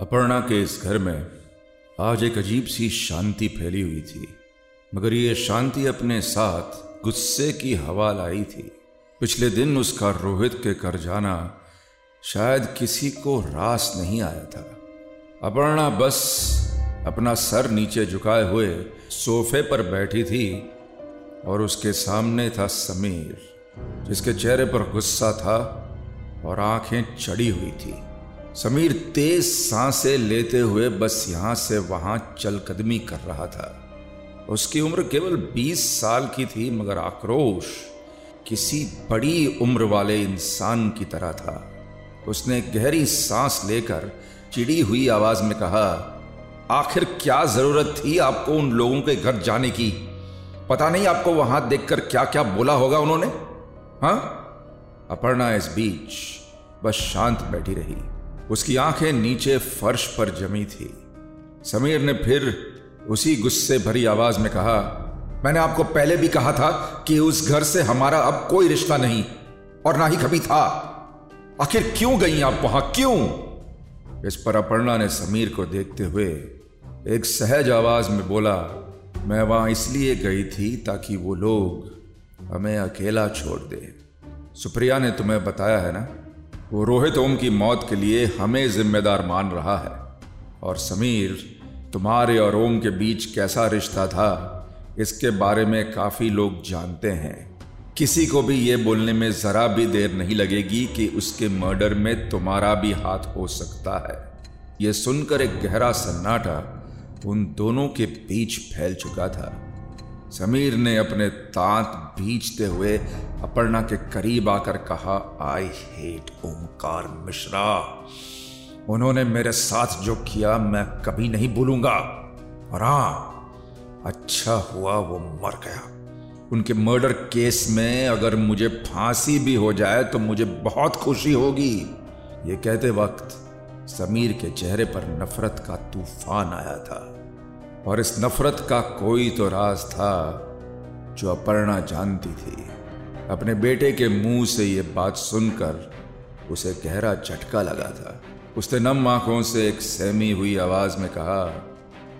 अपर्णा के इस घर में आज एक अजीब सी शांति फैली हुई थी, मगर ये शांति अपने साथ गुस्से की हवा लाई थी। पिछले दिन उसका रोहित के कर जाना शायद किसी को रास नहीं आया था। अपर्णा बस अपना सर नीचे झुकाए हुए सोफे पर बैठी थी और उसके सामने था समीर, जिसके चेहरे पर गुस्सा था और आँखें चढ़ी हुई थी। समीर तेज साँसें लेते हुए बस यहाँ से वहाँ चलकदमी कर रहा था। उसकी उम्र केवल 20 साल की थी, मगर आक्रोश किसी बड़ी उम्र वाले इंसान की तरह था। उसने गहरी सांस लेकर चिड़ी हुई आवाज़ में कहा, आखिर क्या ज़रूरत थी आपको उन लोगों के घर जाने की? पता नहीं आपको वहाँ देखकर क्या क्या बोला होगा उन्होंने? हाँ? अपर्णा इस बीच बस शांत बैठी रही। उसकी आँखें नीचे फर्श पर जमी थी। समीर ने फिर उसी गुस्से भरी आवाज़ में कहा, मैंने आपको पहले भी कहा था कि उस घर से हमारा अब कोई रिश्ता नहीं, और ना ही कभी था। आखिर क्यों गई आप वहाँ? क्यों? इस पर अपर्णा ने समीर को देखते हुए एक सहज आवाज़ में बोला, मैं वहाँ इसलिए गई थी ताकि वो लोग हमें अकेला छोड़ दे। सुप्रिया ने तुम्हें बताया है ना? वो रोहित ओम की मौत के लिए हमें जिम्मेदार मान रहा है। और समीर, तुम्हारे और ओम के बीच कैसा रिश्ता था, इसके बारे में काफ़ी लोग जानते हैं। किसी को भी ये बोलने में जरा भी देर नहीं लगेगी कि उसके मर्डर में तुम्हारा भी हाथ हो सकता है। यह सुनकर एक गहरा सन्नाटा उन दोनों के बीच फैल चुका था। समीर ने अपने दांत बीचते हुए अपर्णा के करीब आकर कहा आई हेट ओमकार मिश्रा उन्होंने मेरे साथ जो किया, मैं कभी नहीं भूलूँगा। और हाँ अच्छा हुआ वो मर गया। उनके मर्डर केस में अगर मुझे फांसी भी हो जाए तो मुझे बहुत खुशी होगी। ये कहते वक्त समीर के चेहरे पर नफरत का तूफ़ान आया था। और इस नफरत का कोई तो राज था जो अपर्णा जानती थी। अपने बेटे के मुँह से यह बात सुनकर उसे गहरा झटका लगा था। उसने नम आँखों से एक सहमी हुई आवाज़ में कहा,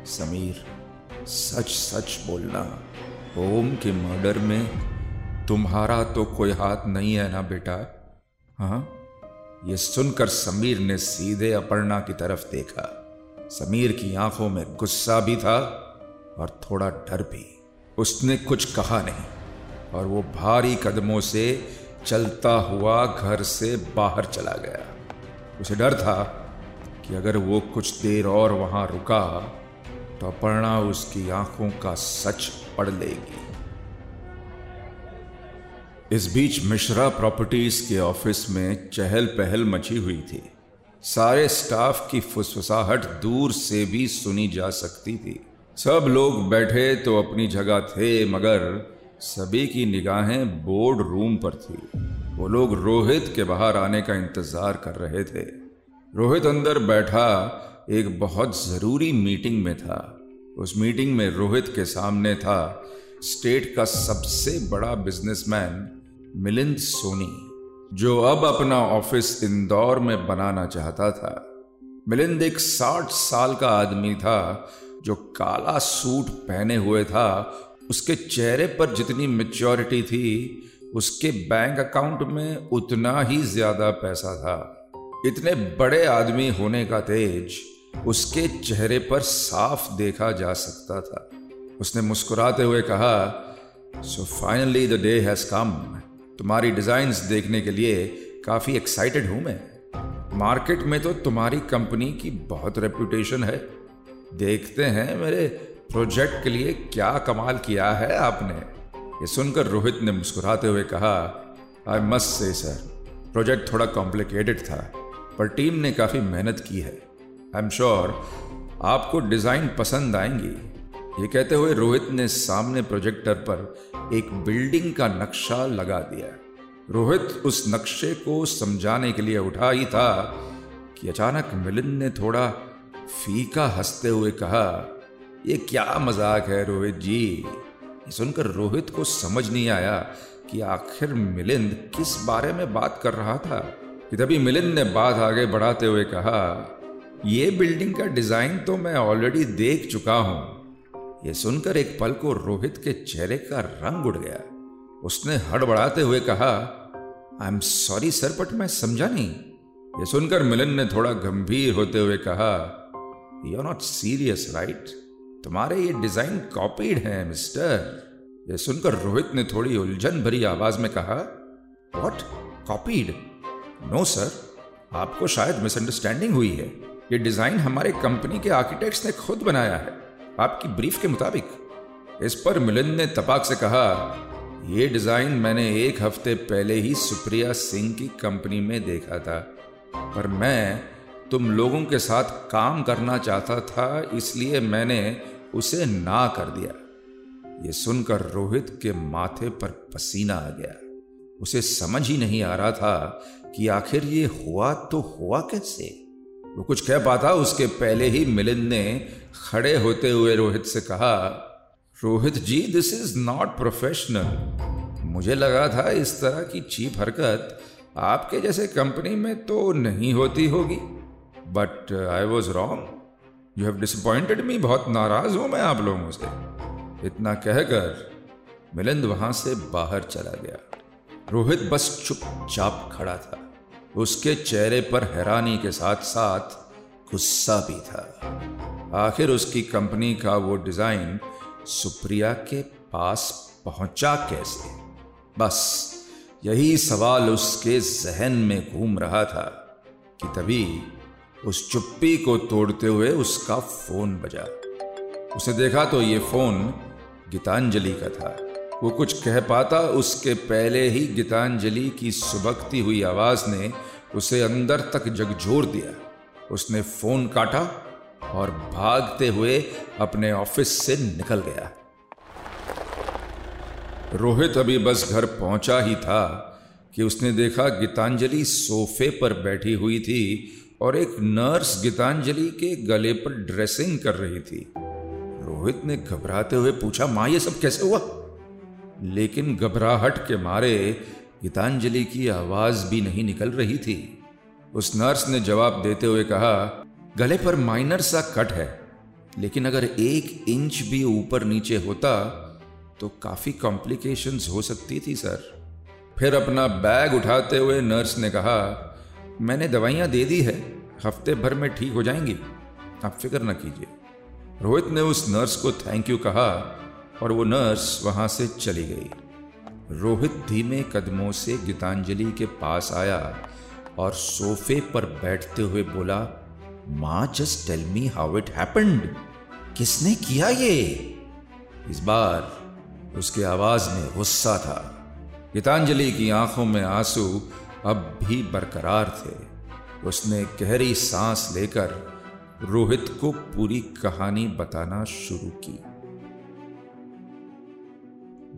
समीर सच सच बोलना, ओम के मर्डर में तुम्हारा तो कोई हाथ नहीं है ना बेटा हाँ? ये सुनकर समीर ने सीधे अपर्णा की तरफ़ देखा। समीर की आँखों में गुस्सा भी था और थोड़ा डर भी। उसने कुछ कहा नहीं और वो भारी कदमों से चलता हुआ घर से बाहर चला गया। उसे डर था कि अगर वो कुछ देर और वहाँ रुका तो अपर्णा उसकी आँखों का सच पढ़ लेगी। इस बीच मिश्रा प्रॉपर्टीज़ के ऑफ़िस में चहल पहल मची हुई थी। सारे स्टाफ की फुसफुसाहट दूर से भी सुनी जा सकती थी। सब लोग बैठे तो अपनी जगह थे, मगर सभी की निगाहें बोर्ड रूम पर थी। वो लोग रोहित के बाहर आने का इंतज़ार कर रहे थे। रोहित अंदर बैठा एक बहुत ज़रूरी मीटिंग में था। उस मीटिंग में रोहित के सामने था स्टेट का सबसे बड़ा बिजनेसमैन मिलिंद सोनी। जो अब अपना ऑफ़िस इंदौर में बनाना चाहता था। मिलिंद एक साठ साल का आदमी था, जो काला सूट पहने हुए था। उसके चेहरे पर जितनी मेच्योरिटी थी, उसके बैंक अकाउंट में उतना ही ज़्यादा पैसा था। इतने बड़े आदमी होने का तेज उसके चेहरे पर साफ़ देखा जा सकता था। उसने मुस्कुराते हुए कहा so finally the day has come तुम्हारी डिजाइन्स देखने के लिए काफ़ी एक्साइटेड हूँ मैं। मार्केट में तो तुम्हारी कंपनी की बहुत रेपुटेशन है। देखते हैं मेरे प्रोजेक्ट के लिए क्या कमाल किया है आपने। ये सुनकर रोहित ने मुस्कुराते हुए कहा I must say sir project थोड़ा कॉम्प्लिकेटेड था, पर टीम ने काफ़ी मेहनत की है। आई एम श्योर आपको डिज़ाइन पसंद आएँगी। ये कहते हुए रोहित ने सामने प्रोजेक्टर पर एक बिल्डिंग का नक्शा लगा दिया। रोहित उस नक्शे को समझाने के लिए उठा ही था कि अचानक मिलिंद ने थोड़ा फीका हँसते हुए कहा यह क्या मज़ाक है रोहित जी? ये सुनकर रोहित को समझ नहीं आया कि आखिर मिलिंद किस बारे में बात कर रहा था। कि तभी मिलिंद ने बात आगे बढ़ाते हुए कहा, ये बिल्डिंग का डिज़ाइन तो मैं ऑलरेडी देख चुका हूँ। यह सुनकर एक पल को रोहित के चेहरे का रंग उड़ गया। उसने हड़बड़ाते हुए कहा I am sorry sir but मैं समझा नहीं। यह सुनकर मिलन ने थोड़ा गंभीर होते हुए कहा you are not serious right तुम्हारे ये डिज़ाइन कॉपीड है मिस्टर यह सुनकर रोहित ने थोड़ी उलझन भरी आवाज़ में कहा वॉट कॉपीड नो सर आपको शायद मिसअंडरस्टैंडिंग हुई है। ये डिज़ाइन हमारे कंपनी के आर्किटेक्ट्स ने खुद बनाया है। आपकी ब्रीफ के मुताबिक। इस पर मिलिंद ने तपाक से कहा यह डिज़ाइन मैंने एक हफ़्ते पहले ही सुप्रिया सिंह की कंपनी में देखा था, पर मैं तुम लोगों के साथ काम करना चाहता था, इसलिए मैंने उसे ना कर दिया। ये सुनकर रोहित के माथे पर पसीना आ गया। उसे समझ ही नहीं आ रहा था कि आखिर ये हुआ तो हुआ कैसे? वो कुछ कह पाता उसके पहले ही मिलिंद ने खड़े होते हुए रोहित से कहा, Rohit ji this is not professional मुझे लगा था इस तरह की चीप हरकत आपके जैसे कंपनी में तो नहीं होती होगी। But I was wrong you have disappointed me बहुत नाराज़ हूँ मैं आप लोगों से। इतना कहकर मिलिंद वहाँ से बाहर चला गया। रोहित बस चुपचाप खड़ा था। उसके चेहरे पर हैरानी के साथ साथ गुस्सा भी था। आखिर उसकी कंपनी का वो डिज़ाइन सुप्रिया के पास पहुँचा कैसे? बस, यही सवाल उसके जहन में घूम रहा था कि तभी उस चुप्पी को तोड़ते हुए उसका फ़ोन बजा। उसे देखा तो ये फ़ोन गीतांजलि का था। वो कुछ कह पाता, उसके पहले ही गीतांजलि की सुबकती हुई आवाज़ ने उसे अंदर तक जगझोर दिया। उसने फ़ोन काटा और भागते हुए अपने ऑफ़िस से निकल गया। रोहित अभी बस घर पहुँचा ही था कि उसने देखा गीतांजलि सोफे पर बैठी हुई थी और एक नर्स गीतांजलि के गले पर ड्रेसिंग कर रही थी। रोहित ने घबराते हुए पूछा, माँ, ये सब कैसे हुआ? लेकिन घबराहट के मारे गीतांजलि की आवाज़ भी नहीं निकल रही थी। उस नर्स ने जवाब देते हुए कहा गले पर माइनर सा कट है, लेकिन अगर एक इंच भी ऊपर नीचे होता तो काफ़ी कॉम्प्लिकेशंस हो सकती थी सर फिर अपना बैग उठाते हुए नर्स ने कहा, मैंने दवाइयाँ दे दी है, हफ़्ते भर में ठीक हो जाएँगी। आप फ़िक्र न कीजिए. रोहित ने उस नर्स को थैंक यू कहा, और वो नर्स वहाँ से चली गई। रोहित धीमे कदमों से गीतांजलि के पास आया और सोफे पर बैठते हुए बोला माँ just tell me how it happened किसने किया ये? इस बार उसकी आवाज़ में गुस्सा था। गीतांजलि की आँखों में आँसू अब भी बरकरार थे। उसने गहरी सांस लेकर रोहित को पूरी कहानी बताना शुरू की।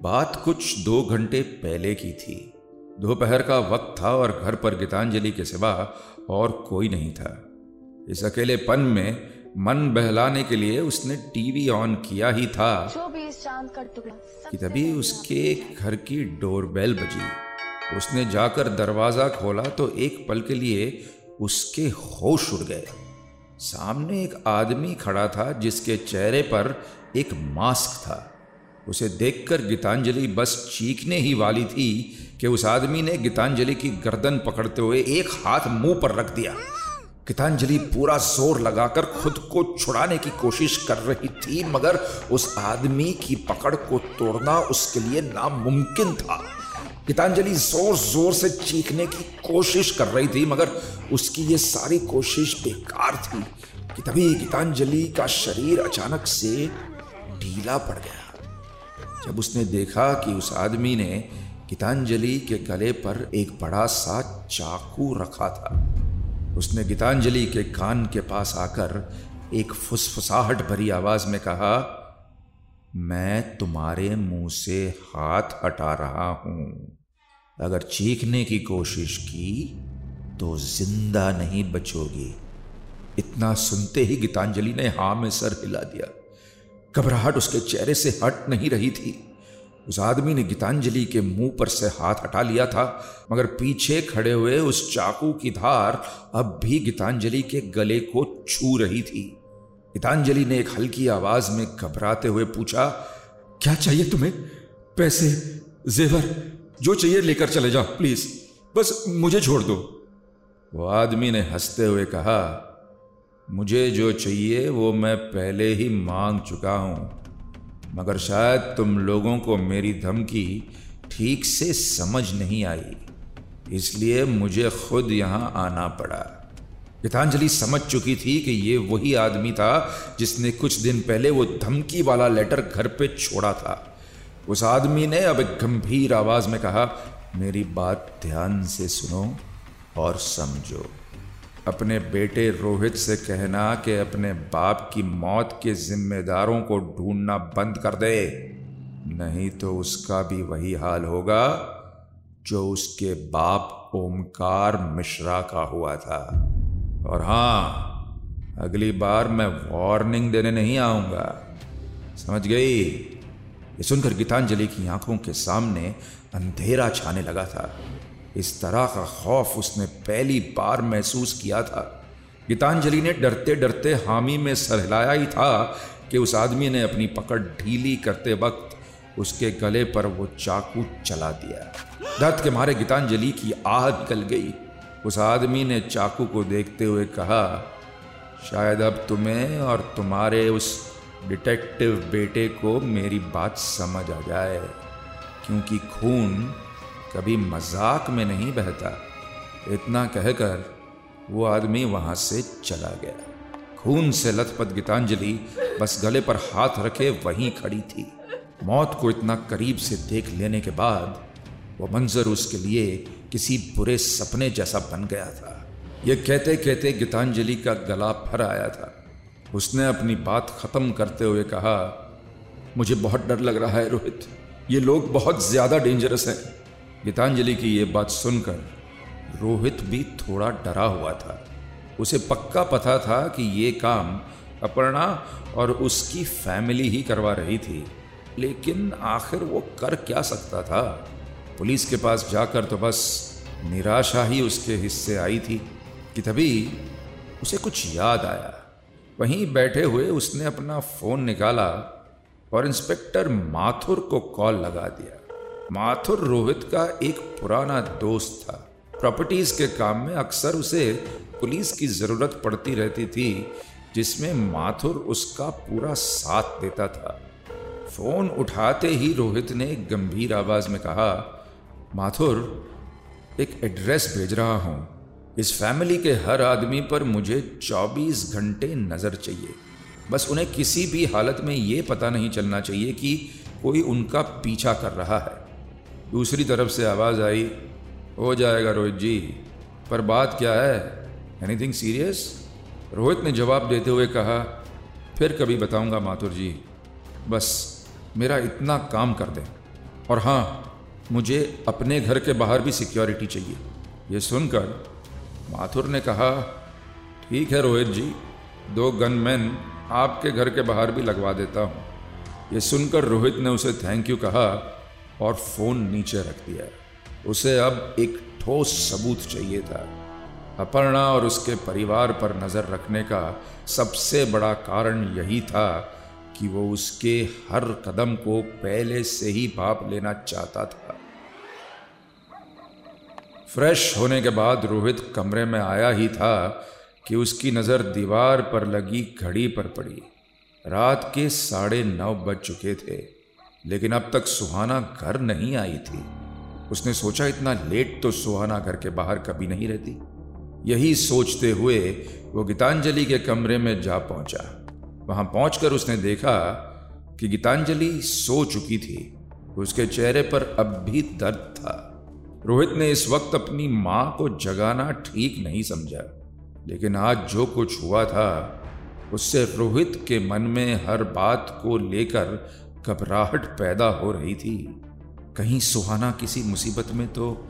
बात कुछ दो घंटे पहले की थी। दोपहर का वक्त था और घर पर गीतांजलि के सिवा और कोई नहीं था। इस अकेलेपन में मन बहलाने के लिए उसने टीवी ऑन किया ही था। कि तभी उसके घर की डोरबेल बजी। उसने जाकर दरवाज़ा खोला तो एक पल के लिए उसके होश उड़ गए। सामने एक आदमी खड़ा था जिसके चेहरे पर एक मास्क था। उसे देखकर गीतांजलि बस चीखने ही वाली थी कि उस आदमी ने गीतांजलि की गर्दन पकड़ते हुए एक हाथ मुँह पर रख दिया। गीतांजलि पूरा ज़ोर लगाकर खुद को छुड़ाने की कोशिश कर रही थी, मगर उस आदमी की पकड़ को तोड़ना उसके लिए नामुमकिन था। गीतांजलि ज़ोर ज़ोर से चीखने की कोशिश कर रही थी, मगर उसकी ये सारी कोशिश बेकार थी कि तभी गीतांजलि का शरीर अचानक से ढीला पड़ गया। जब उसने देखा कि उस आदमी ने गीतांजलि के गले पर एक बड़ा सा चाकू रखा था उसने गीतांजलि के कान के पास आकर एक फुसफुसाहट भरी आवाज़ में कहा, मैं तुम्हारे मुँह से हाथ हटा रहा हूँ। अगर चीखने की कोशिश की तो ज़िंदा नहीं बचोगी। इतना सुनते ही गीतांजलि ने हाँ में सर हिला दिया। घबराहट उसके चेहरे से हट नहीं रही थी। उस आदमी ने गीतांजलि के मुँह पर से हाथ हटा लिया था, मगर पीछे खड़े हुए उस चाकू की धार अब भी गीतांजलि के गले को छू रही थी। गीतांजलि ने एक हल्की आवाज़ में घबराते हुए पूछा, क्या चाहिए तुम्हें? पैसे, जेवर, जो चाहिए लेकर चले जाओ, प्लीज़। बस मुझे छोड़ दो। वो आदमी ने हँसते हुए कहा, मुझे जो चाहिए वो मैं पहले ही मांग चुका हूँ। मगर शायद तुम लोगों को मेरी धमकी ठीक से समझ नहीं आई। इसलिए मुझे खुद यहाँ आना पड़ा। गीतांजलि समझ चुकी थी कि ये वही आदमी था जिसने कुछ दिन पहले वो धमकी वाला लेटर घर पे छोड़ा था। उस आदमी ने अब एक गंभीर आवाज़ में कहा, मेरी बात ध्यान से सुनो और समझो। अपने बेटे रोहित से कहना कि अपने बाप की मौत के जिम्मेदारों को ढूंढना बंद कर दे। नहीं तो उसका भी वही हाल होगा जो उसके बाप ओमकार मिश्रा का हुआ था। और हाँ अगली बार मैं वार्निंग देने नहीं आऊँगा। समझ गई? ये सुनकर गीतांजलि की आँखों के सामने अंधेरा छाने लगा था। इस तरह का खौफ उसने पहली बार महसूस किया था। गीतांजलि ने डरते डरते हामी में सर हिलाया ही था कि उस आदमी ने अपनी पकड़ ढीली करते वक्त उसके गले पर वो चाकू चला दिया। दर्द के मारे गीतांजलि की आह निकल गई। उस आदमी ने चाकू को देखते हुए कहा, शायद अब तुम्हें और तुम्हारे उस डिटेक्टिव बेटे को मेरी बात समझ आ जाए, क्योंकि खून कभी मज़ाक में नहीं बहता। इतना कहकर वो आदमी वहाँ से चला गया। खून से लथपथ गीतांजलि बस गले पर हाथ रखे वहीं खड़ी थी। मौत को इतना करीब से देख लेने के बाद वो मंजर उसके लिए किसी बुरे सपने जैसा बन गया था। यह कहते कहते गीतांजलि का गला फर आया था। उसने अपनी बात खत्म करते हुए कहा, मुझे बहुत डर लग रहा है रोहित। ये लोग बहुत ज़्यादा डेंजरस हैं। गीतांजलि की यह बात सुनकर रोहित भी थोड़ा डरा हुआ था। उसे पक्का पता था कि ये काम अपर्णा और उसकी फैमिली ही करवा रही थी, लेकिन आखिर वो कर क्या सकता था? पुलिस के पास जाकर तो बस निराशा ही उसके हिस्से आई थी कि तभी उसे कुछ याद आया। वहीं बैठे हुए उसने अपना फ़ोन निकाला और इंस्पेक्टर माथुर को कॉल लगा दिया। माथुर रोहित का एक पुराना दोस्त था। प्रॉपर्टीज़ के काम में अक्सर उसे पुलिस की ज़रूरत पड़ती रहती थी, जिसमें माथुर उसका पूरा साथ देता था। फ़ोन उठाते ही रोहित ने गंभीर आवाज़ में कहा, माथुर, एक एड्रेस भेज रहा हूँ। इस फैमिली के हर आदमी पर मुझे 24 घंटे नज़र चाहिए। बस उन्हें किसी भी हालत में ये पता नहीं चलना चाहिए कि कोई उनका पीछा कर रहा है। दूसरी तरफ़ से आवाज़ आई, हो जाएगा रोहित जी, पर बात क्या है? एनीथिंग सीरियस रोहित ने जवाब देते हुए कहा, फिर कभी बताऊँगा माथुर जी, बस मेरा इतना काम कर दें। और हाँ मुझे अपने घर के बाहर भी सिक्योरिटी चाहिए। ये सुनकर माथुर ने कहा, ठीक है रोहित जी, दो गनमैन आपके घर के बाहर भी लगवा देता हूँ। ये सुनकर रोहित ने उसे थैंक यू कहा और फ़ोन नीचे रख दिया। उसे अब एक ठोस सबूत चाहिए था। अपर्णा और उसके परिवार पर नज़र रखने का सबसे बड़ा कारण यही था कि वो उसके हर कदम को पहले से ही भाप लेना चाहता था। फ्रेश होने के बाद रोहित कमरे में आया ही था कि उसकी नज़र दीवार पर लगी घड़ी पर पड़ी। रात के साढ़े नौ बज चुके थे। लेकिन अब तक सुहाना घर नहीं आई थी। उसने सोचा इतना लेट तो सुहाना घर के बाहर कभी नहीं रहती। यही सोचते हुए वो गीतांजलि के कमरे में जा पहुँचा। वहाँ पहुंचकर उसने देखा कि गीतांजलि सो चुकी थी। उसके चेहरे पर अब भी दर्द था। रोहित ने इस वक्त अपनी माँ को जगाना ठीक नहीं समझा। लेकिन आज जो कुछ हुआ था, उससे रोहित के मन में हर बात को लेकर घबराहट पैदा हो रही थी। कहीं सुहाना किसी मुसीबत में तो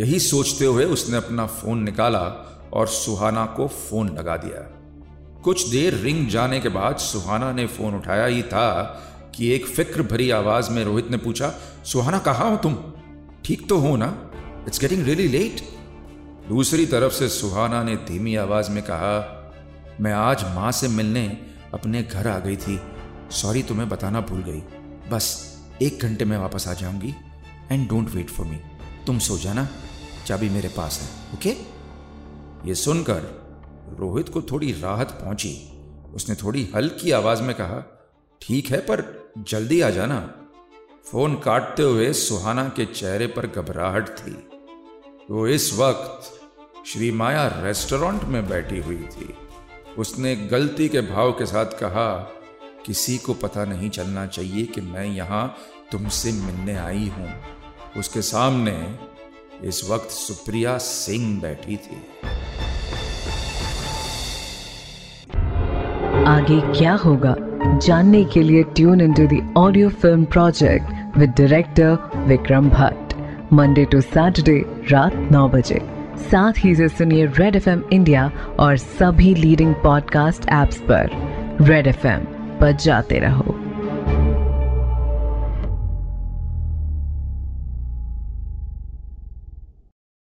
यही सोचते हुए उसने अपना फ़ोन निकाला और सुहाना को फ़ोन लगा दिया। कुछ देर रिंग जाने के बाद सुहाना ने फ़ोन उठाया। ही था कि एक फ़िक्र भरी आवाज़ में रोहित ने पूछा, सुहाना, कहाँ हो तुम? ठीक तो हो ना? इट्स गेटिंग रियली लेट दूसरी तरफ़ से सुहाना ने धीमी आवाज़ में कहा, मैं आज माँ से मिलने अपने घर आ गई थी। सॉरी तुम्हें बताना भूल गई। बस, एक घंटे में वापस आ जाऊँगी। And don't wait for me तुम सो जाना। चाबी मेरे पास है ओके ये सुनकर रोहित को थोड़ी राहत पहुँची। उसने थोड़ी हल्की आवाज़ में कहा, ठीक है, पर जल्दी आ जाना। फ़ोन काटते हुए सुहाना के चेहरे पर घबराहट थी। वो इस वक्त श्री माया रेस्टोरेंट में बैठी हुई थी। उसने गलती के भाव के साथ कहा किसी को पता नहीं चलना चाहिए कि मैं यहाँ तुमसे मिलने आई हूँ। उसके सामने इस वक्त सुप्रिया सिंह बैठी थी। आगे क्या होगा? जानने के लिए tune in to the audio film project with director Vikram Bhatt Monday to Saturday रात नौ बजे। साथ ही से सुनिए रेड एफएम इंडिया और सभी लीडिंग पॉडकास्ट एप्स पर। रेड एफएम पर जाते रहो।